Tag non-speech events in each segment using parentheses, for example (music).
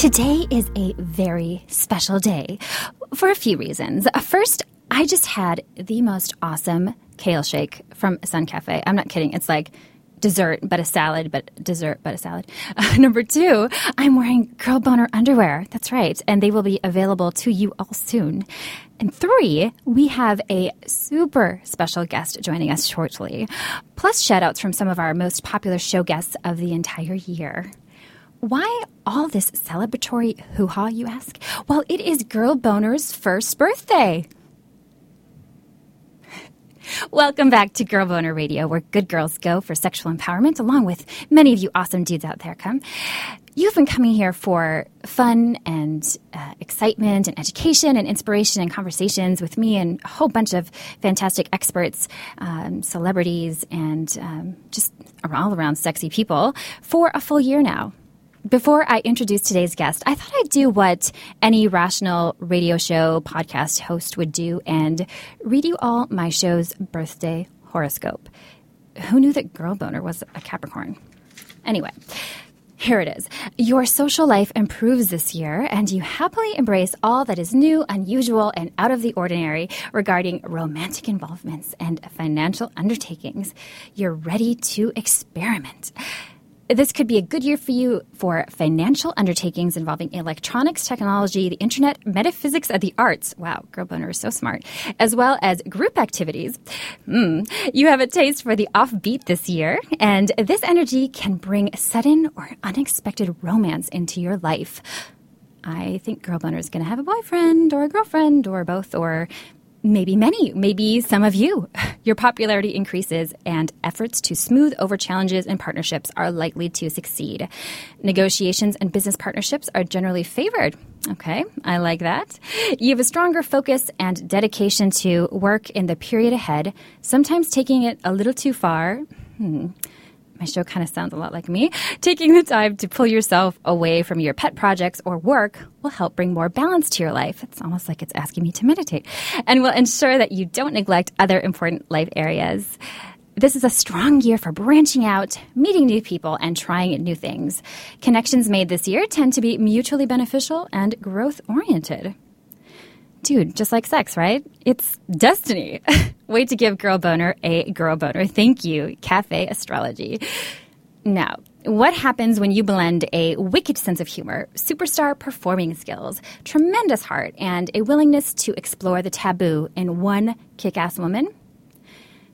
Today is a very special day for a few reasons. First, I just had the most awesome kale shake from Sun Cafe. I'm not kidding. It's like dessert but a salad, but dessert but a salad. Uh, (laughs) number two, I'm wearing Girl Boner underwear. That's right. And they will be available to you all soon. And three, we have a super special guest joining us shortly, plus shout outs from some of our most popular show guests of the entire year. Why all this celebratory hoo ha, you ask? Well, it is Girl Boner's first birthday. Welcome back to Girl Boner Radio, where good girls go for sexual empowerment, along with many of you awesome dudes out there come. You've been coming here for fun and uh, excitement and education and inspiration and conversations with me and a whole bunch of fantastic experts, um, celebrities, and um, just all around sexy people for a full year now. Before I introduce today's guest, I thought I'd do what any rational radio show podcast host would do and read you all my show's birthday horoscope. Who knew that Girl Boner was a Capricorn? Anyway, here it is. Your social life improves this year, and you happily embrace all that is new, unusual, and out of the ordinary regarding romantic involvements and financial undertakings. You're ready to experiment. This could be a good year for you for financial undertakings involving electronics, technology, the internet, metaphysics, and the arts. Wow, Girl Boner is so smart. As well as group activities. Mm. You have a taste for the offbeat this year, and this energy can bring sudden or unexpected romance into your life. I think Girl Boner is going to have a boyfriend or a girlfriend or both, or maybe many, maybe some of you. (laughs) Your popularity increases and efforts to smooth over challenges and partnerships are likely to succeed. Negotiations and business partnerships are generally favored. Okay, I like that. You have a stronger focus and dedication to work in the period ahead, sometimes taking it a little too far. Hmm my show kind of sounds a lot like me. Taking the time to pull yourself away from your pet projects or work will help bring more balance to your life. It's almost like it's asking me to meditate and will ensure that you don't neglect other important life areas. This is a strong year for branching out, meeting new people, and trying new things. Connections made this year tend to be mutually beneficial and growth oriented dude, just like sex, right? It's destiny. (laughs) Way to give Girl Boner a Girl Boner. Thank you, Cafe Astrology. Now, what happens when you blend a wicked sense of humor, superstar performing skills, tremendous heart, and a willingness to explore the taboo in one kick ass woman?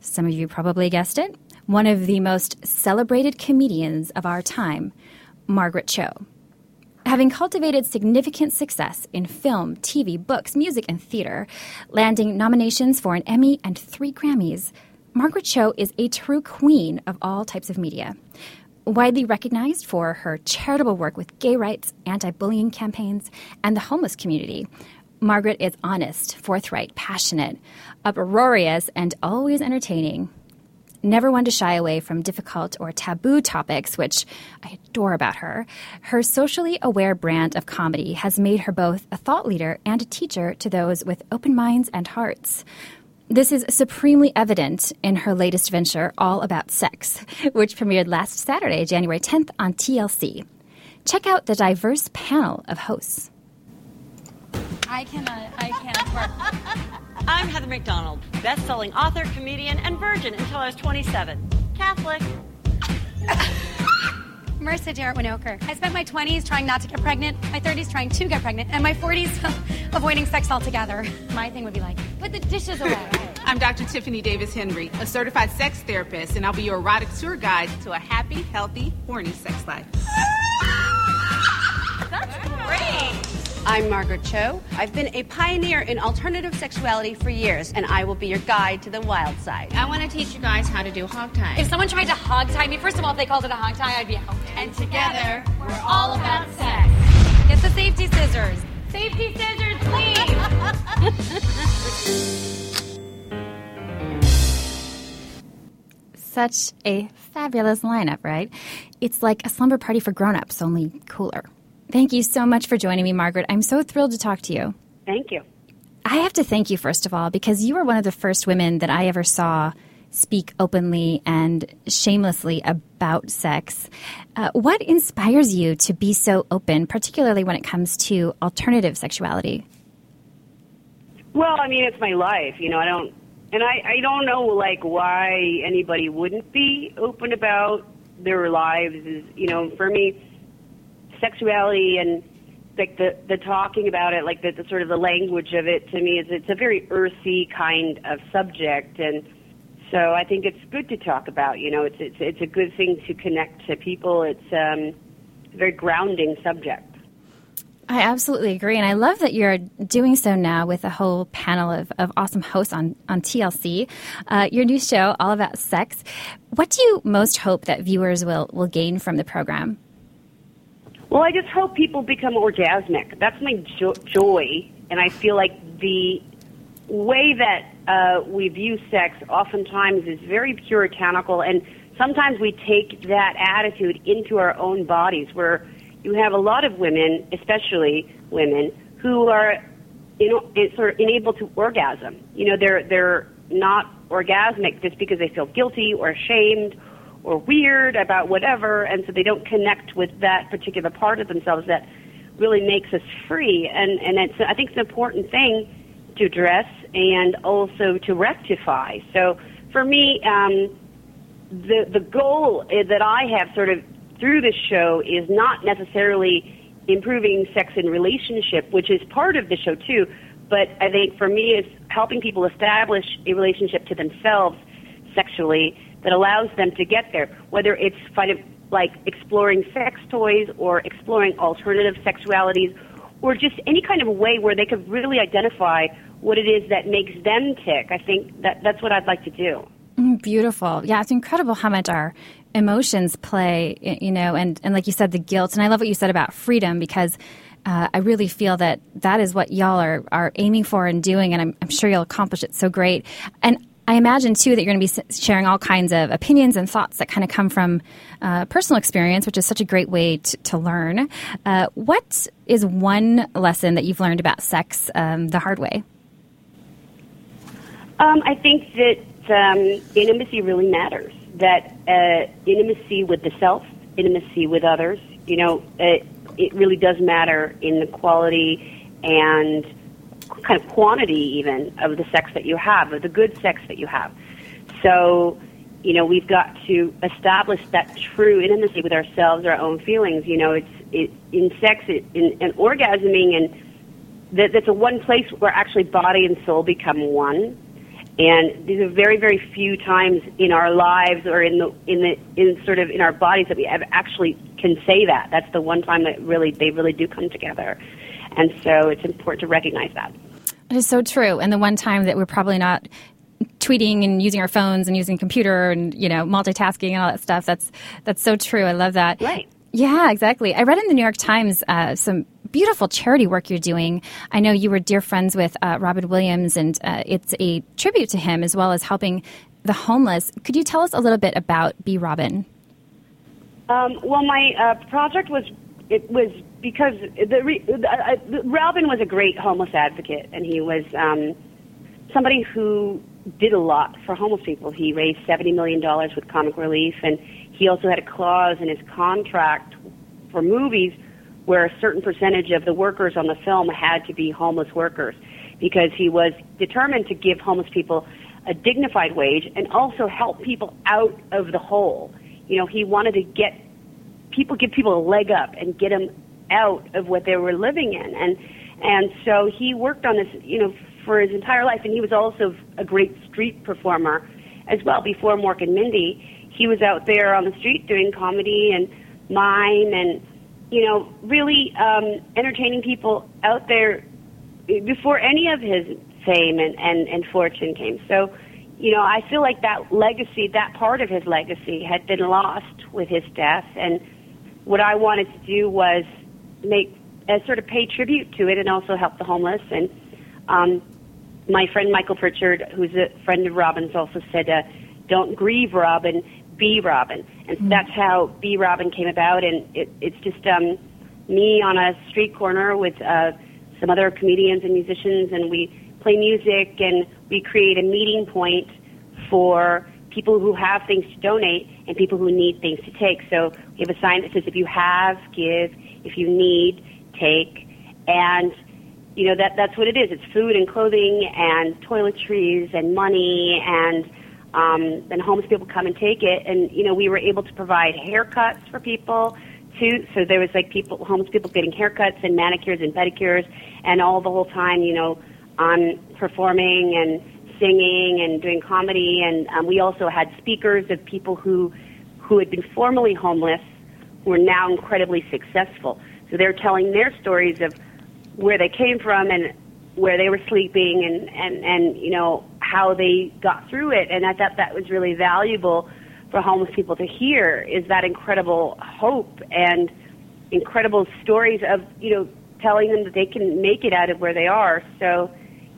Some of you probably guessed it. One of the most celebrated comedians of our time, Margaret Cho. Having cultivated significant success in film, TV, books, music, and theater, landing nominations for an Emmy and three Grammys, Margaret Cho is a true queen of all types of media. Widely recognized for her charitable work with gay rights, anti bullying campaigns, and the homeless community, Margaret is honest, forthright, passionate, uproarious, and always entertaining never one to shy away from difficult or taboo topics, which I adore about her. Her socially aware brand of comedy has made her both a thought leader and a teacher to those with open minds and hearts. This is supremely evident in her latest venture, All About Sex, which premiered last Saturday, January 10th on TLC. Check out the diverse panel of hosts. I cannot, I can't. I'm Heather McDonald, best-selling author, comedian, and virgin until I was 27. Catholic. (laughs) Marissa Jarrett Winokur. I spent my 20s trying not to get pregnant, my 30s trying to get pregnant, and my 40s (laughs) avoiding sex altogether. My thing would be like, put the dishes away. (laughs) I'm Dr. Tiffanie Davis Henry, a certified sex therapist, and I'll be your erotic tour guide to a happy, healthy, horny sex life. That's great. I'm Margaret Cho. I've been a pioneer in alternative sexuality for years, and I will be your guide to the wild side. I want to teach you guys how to do hog tie. If someone tried to hog tie me, first of all, if they called it a hog tie, I'd be out. And together, we're all about sex. Get the safety scissors. Safety scissors, please. (laughs) Such a fabulous lineup, right? It's like a slumber party for grown-ups, only cooler. Thank you so much for joining me, Margaret. I'm so thrilled to talk to you. Thank you. I have to thank you, first of all, because you were one of the first women that I ever saw speak openly and shamelessly about sex. Uh, what inspires you to be so open, particularly when it comes to alternative sexuality? Well, I mean, it's my life. You know, I don't, and I, I don't know, like, why anybody wouldn't be open about their lives. Is you know, for me, sexuality and like the the talking about it, like the, the sort of the language of it, to me is it's a very earthy kind of subject, and so I think it's good to talk about. You know, it's it's it's a good thing to connect to people. It's um, a very grounding subject. I absolutely agree. And I love that you're doing so now with a whole panel of, of awesome hosts on, on TLC, uh, your new show, All About Sex. What do you most hope that viewers will, will gain from the program? Well, I just hope people become orgasmic. That's my jo- joy. And I feel like the way that uh, we view sex oftentimes is very puritanical. And sometimes we take that attitude into our own bodies where you have a lot of women, especially women, who are you know, sort of unable to orgasm. You know, they're they're not orgasmic just because they feel guilty or ashamed or weird about whatever, and so they don't connect with that particular part of themselves that really makes us free. And and it's I think it's an important thing to address and also to rectify. So for me, um, the the goal that I have sort of through this show is not necessarily improving sex and relationship, which is part of the show too, but I think for me it's helping people establish a relationship to themselves sexually that allows them to get there, whether it's like exploring sex toys or exploring alternative sexualities or just any kind of way where they could really identify what it is that makes them tick. I think that that's what I'd like to do. Mm, beautiful. Yeah, it's incredible how much our emotions play, you know, and, and like you said, the guilt. And I love what you said about freedom because uh, I really feel that that is what y'all are, are aiming for and doing, and I'm, I'm sure you'll accomplish it so great. And I imagine too that you're going to be sharing all kinds of opinions and thoughts that kind of come from uh, personal experience, which is such a great way to, to learn. Uh, what is one lesson that you've learned about sex um, the hard way? Um, I think that um, intimacy really matters. That uh, intimacy with the self, intimacy with others, you know, it, it really does matter in the quality and kind of quantity even of the sex that you have, of the good sex that you have. So, you know, we've got to establish that true intimacy with ourselves, our own feelings. You know, it's it, in sex, it, in, in orgasming, and that, that's a one place where actually body and soul become one. And these are very, very few times in our lives or in the in the in sort of in our bodies that we actually can say that. That's the one time that really they really do come together. And so it's important to recognize that. It is so true. And the one time that we're probably not tweeting and using our phones and using computer and you know multitasking and all that stuff. That's that's so true. I love that. Right. Yeah, exactly. I read in the New York Times uh, some beautiful charity work you're doing. I know you were dear friends with uh, Robin Williams, and uh, it's a tribute to him as well as helping the homeless. Could you tell us a little bit about Be Robin? Um, well, my uh, project was it was because the, the, uh, Robin was a great homeless advocate, and he was um, somebody who did a lot for homeless people. He raised seventy million dollars with Comic Relief, and he also had a clause in his contract for movies where a certain percentage of the workers on the film had to be homeless workers, because he was determined to give homeless people a dignified wage and also help people out of the hole. You know, he wanted to get people give people a leg up and get them out of what they were living in and and so he worked on this you know for his entire life and he was also a great street performer as well before Mork and Mindy he was out there on the street doing comedy and mime and you know, really um, entertaining people out there before any of his fame and, and, and fortune came. So, you know, I feel like that legacy, that part of his legacy, had been lost with his death. And what I wanted to do was make uh, sort of pay tribute to it and also help the homeless. And um, my friend Michael Pritchard, who's a friend of Robin's, also said, uh, "Don't grieve Robin, be Robin." And mm-hmm. that's how Be Robin came about. And it, it's just um, me on a street corner with uh, some other comedians and musicians, and we play music and we create a meeting point for people who have things to donate and people who need things to take. So we have a sign that says, "If you have, give. If you need." take, and you know that that's what it is. It's food and clothing and toiletries and money and um, then homeless people come and take it. And you know we were able to provide haircuts for people too. So there was like people, homeless people getting haircuts and manicures and pedicures, and all the whole time, you know, on performing and singing and doing comedy. And um, we also had speakers of people who who had been formerly homeless who are now incredibly successful. So they're telling their stories of where they came from and where they were sleeping and, and, and, you know, how they got through it. And I thought that was really valuable for homeless people to hear is that incredible hope and incredible stories of, you know, telling them that they can make it out of where they are. So,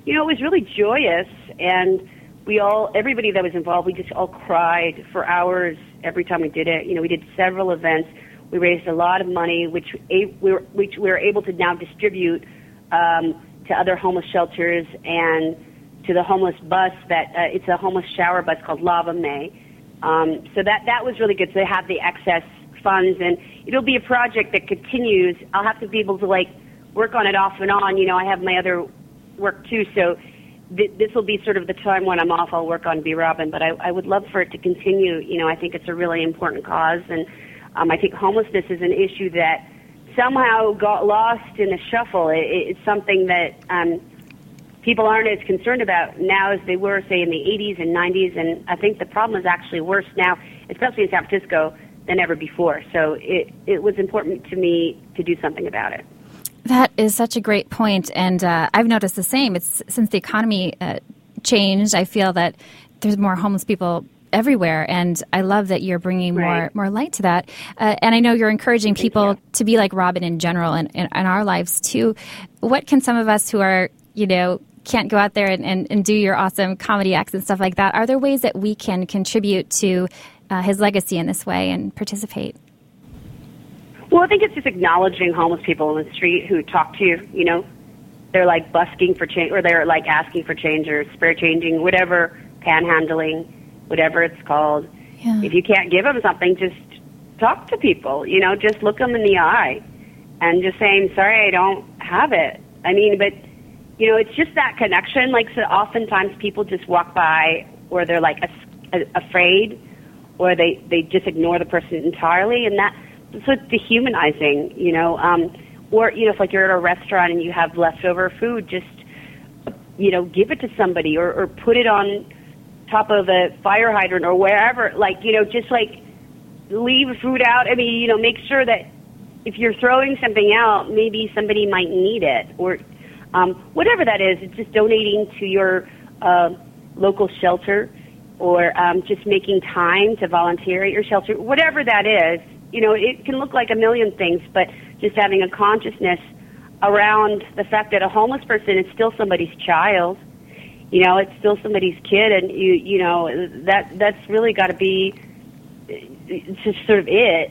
you know, it was really joyous and we all, everybody that was involved, we just all cried for hours every time we did it. You know, we did several events we raised a lot of money, which we were, which we were able to now distribute um, to other homeless shelters and to the homeless bus. That uh, it's a homeless shower bus called Lava Mae. Um, so that that was really good to have the excess funds, and it'll be a project that continues. I'll have to be able to like work on it off and on. You know, I have my other work too, so th- this will be sort of the time when I'm off. I'll work on Be Robin, but I, I would love for it to continue. You know, I think it's a really important cause, and um, I think homelessness is an issue that somehow got lost in the shuffle. It, it's something that um, people aren't as concerned about now as they were, say, in the 80s and 90s. And I think the problem is actually worse now, especially in San Francisco, than ever before. So it, it was important to me to do something about it. That is such a great point, and uh, I've noticed the same. It's since the economy uh, changed. I feel that there's more homeless people everywhere. And I love that you're bringing right. more more light to that. Uh, and I know you're encouraging people to be like Robin in general and in, in, our lives too. What can some of us who are, you know, can't go out there and, and, and, do your awesome comedy acts and stuff like that, are there ways that we can contribute to uh, his legacy in this way and participate? Well, I think it's just acknowledging homeless people in the street who talk to you, you know, they're like busking for change or they're like asking for change or spare changing, whatever, panhandling whatever it's called. Yeah. If you can't give them something, just talk to people. You know, just look them in the eye and just saying, "Sorry, I don't have it." I mean, but you know, it's just that connection. Like, so oftentimes people just walk by, or they're like a, a, afraid, or they they just ignore the person entirely, and that so it's dehumanizing. You know, um, or you know, if like you're at a restaurant and you have leftover food, just you know, give it to somebody, or, or put it on top of a fire hydrant or wherever, like, you know, just like leave food out. I mean, you know, make sure that if you're throwing something out, maybe somebody might need it or um, whatever that is. It's just donating to your uh, local shelter or um, just making time to volunteer at your shelter, whatever that is. You know, it can look like a million things, but just having a consciousness around the fact that a homeless person is still somebody's child you know it's still somebody's kid and you you know that that's really got to be just sort of it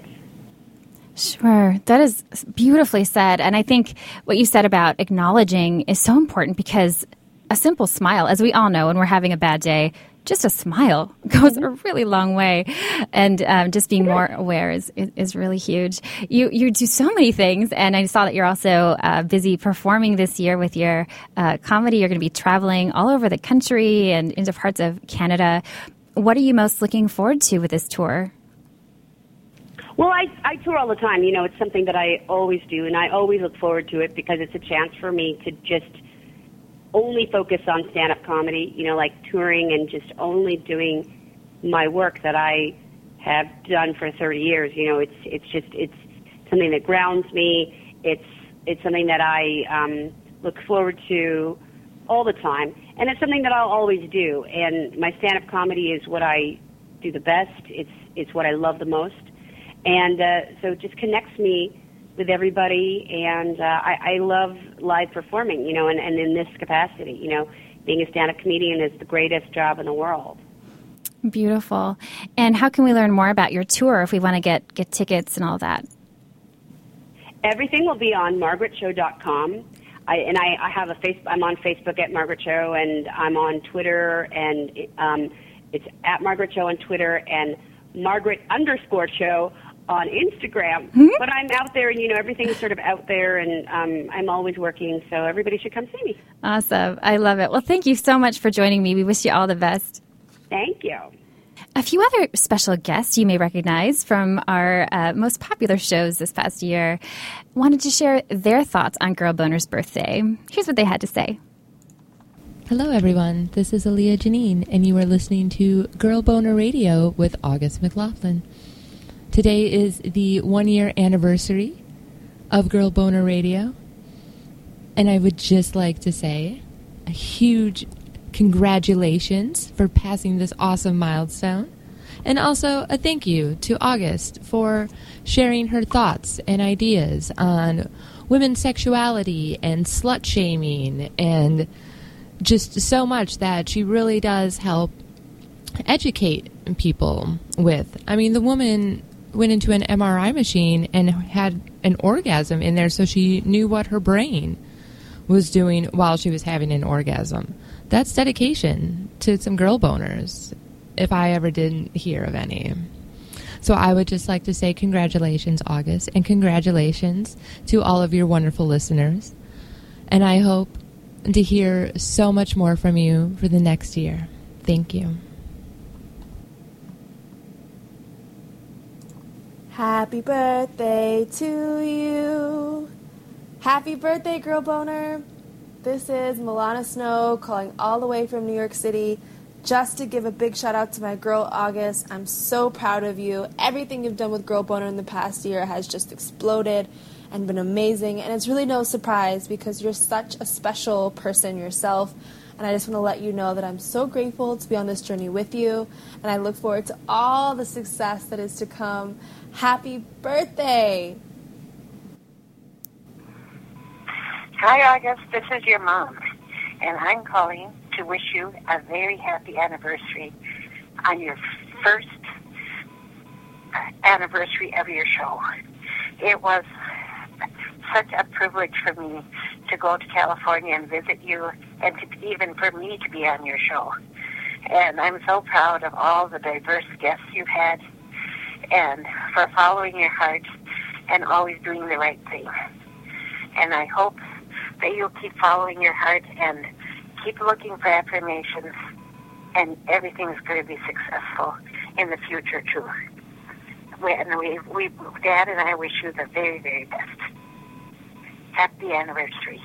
Sure. That is beautifully said. And I think what you said about acknowledging is so important because a simple smile, as we all know when we're having a bad day, just a smile (laughs) goes a really long way, and um, just being more aware is, is, is really huge. You you do so many things, and I saw that you're also uh, busy performing this year with your uh, comedy. You're going to be traveling all over the country and into parts of Canada. What are you most looking forward to with this tour? Well, I, I tour all the time. You know, it's something that I always do, and I always look forward to it because it's a chance for me to just only focus on stand up comedy, you know, like touring and just only doing my work that I have done for 30 years. You know, it's it's just it's something that grounds me. It's it's something that I um, look forward to all the time, and it's something that I'll always do. And my stand-up comedy is what I do the best. It's it's what I love the most, and uh, so it just connects me with everybody. And uh, I, I love live performing, you know, and, and in this capacity, you know, being a stand-up comedian is the greatest job in the world. Beautiful. And how can we learn more about your tour if we want to get get tickets and all that? Everything will be on margaretcho.com. I, and I, I have a face. I'm on Facebook at Margaret Cho, and I'm on Twitter, and um, it's at Margaret Cho on Twitter, and Margaret underscore Cho on Instagram. Mm-hmm. But I'm out there, and you know everything's sort of out there, and um, I'm always working. So everybody should come see me. Awesome, I love it. Well, thank you so much for joining me. We wish you all the best. Thank you. A few other special guests you may recognize from our uh, most popular shows this past year wanted to share their thoughts on Girl Boner's birthday. Here's what they had to say. Hello, everyone. This is Alia Janine, and you are listening to Girl Boner Radio with August McLaughlin. Today is the one year anniversary of Girl Boner Radio, and I would just like to say a huge congratulations for passing this awesome milestone. And also a thank you to August for sharing her thoughts and ideas on women's sexuality and slut shaming and just so much that she really does help educate people with. I mean, the woman went into an MRI machine and had an orgasm in there so she knew what her brain was doing while she was having an orgasm that's dedication to some girl boners, if I ever didn't hear of any. So I would just like to say congratulations, August, and congratulations to all of your wonderful listeners. And I hope to hear so much more from you for the next year. Thank you. Happy birthday to you. Happy birthday, girl boner. This is Milana Snow calling all the way from New York City just to give a big shout out to my girl August. I'm so proud of you. Everything you've done with Girl Boner in the past year has just exploded and been amazing. And it's really no surprise because you're such a special person yourself. And I just want to let you know that I'm so grateful to be on this journey with you. And I look forward to all the success that is to come. Happy birthday! Hi, August. This is your mom, and I'm calling to wish you a very happy anniversary on your first uh, anniversary of your show. It was such a privilege for me to go to California and visit you, and to, even for me to be on your show. And I'm so proud of all the diverse guests you've had, and for following your heart and always doing the right thing. And I hope that you'll keep following your heart and keep looking for affirmations, and everything's going to be successful in the future too. And we, we, Dad and I wish you the very, very best. Happy anniversary.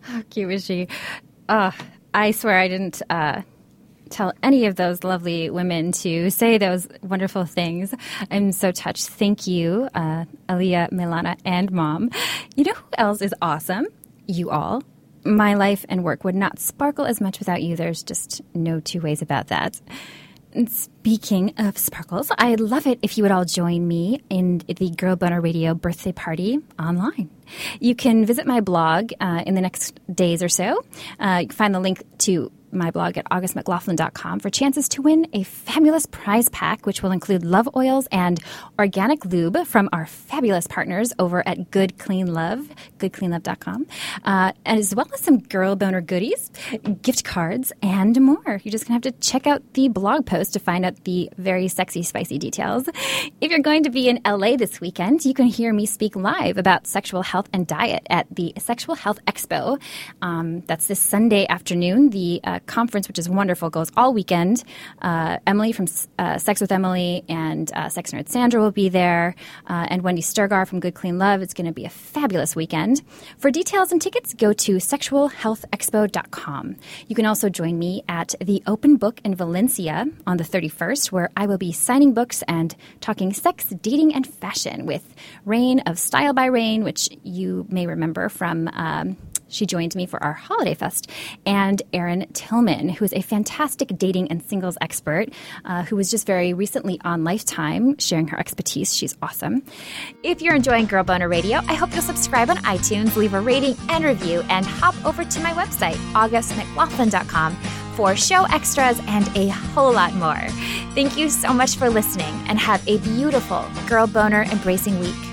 How cute was she? Uh, I swear I didn't uh, tell any of those lovely women to say those wonderful things. I'm so touched. Thank you, uh, Milana, and Mom. You know who else is awesome? You all. My life and work would not sparkle as much without you. There's just no two ways about that. Speaking of sparkles, I'd love it if you would all join me in the Girl Boner Radio birthday party online. You can visit my blog uh, in the next days or so. Uh, you can find the link to my blog at augustmclaughlin.com for chances to win a fabulous prize pack, which will include love oils and organic lube from our fabulous partners over at Good Clean Love, goodcleanlove.com, uh, as well as some girl boner goodies, gift cards, and more. You're just going to have to check out the blog post to find out the very sexy, spicy details. If you're going to be in LA this weekend, you can hear me speak live about sexual health and diet at the Sexual Health Expo. Um, that's this Sunday afternoon. The uh, conference, which is wonderful, goes all weekend. Uh, Emily from uh, Sex with Emily and uh, Sex Nerd Sandra will be there, uh, and Wendy Strgar from Good Clean Love. It's going to be a fabulous weekend. For details and tickets, go to sexualhealthexpo.com. You can also join me at the Open Book in Valencia on the 31st, where I will be signing books and talking sex, dating, and fashion with Rain of Style by Rain, which you may remember from. Um, she joined me for our Holiday Fest, and Erin Tillman, who is a fantastic dating and singles expert, uh, who was just very recently on Lifetime sharing her expertise. She's awesome. If you're enjoying Girl Boner Radio, I hope you'll subscribe on iTunes, leave a rating and review, and hop over to my website, augustmclaughlin.com for show extras and a whole lot more. Thank you so much for listening and have a beautiful Girl Boner embracing week.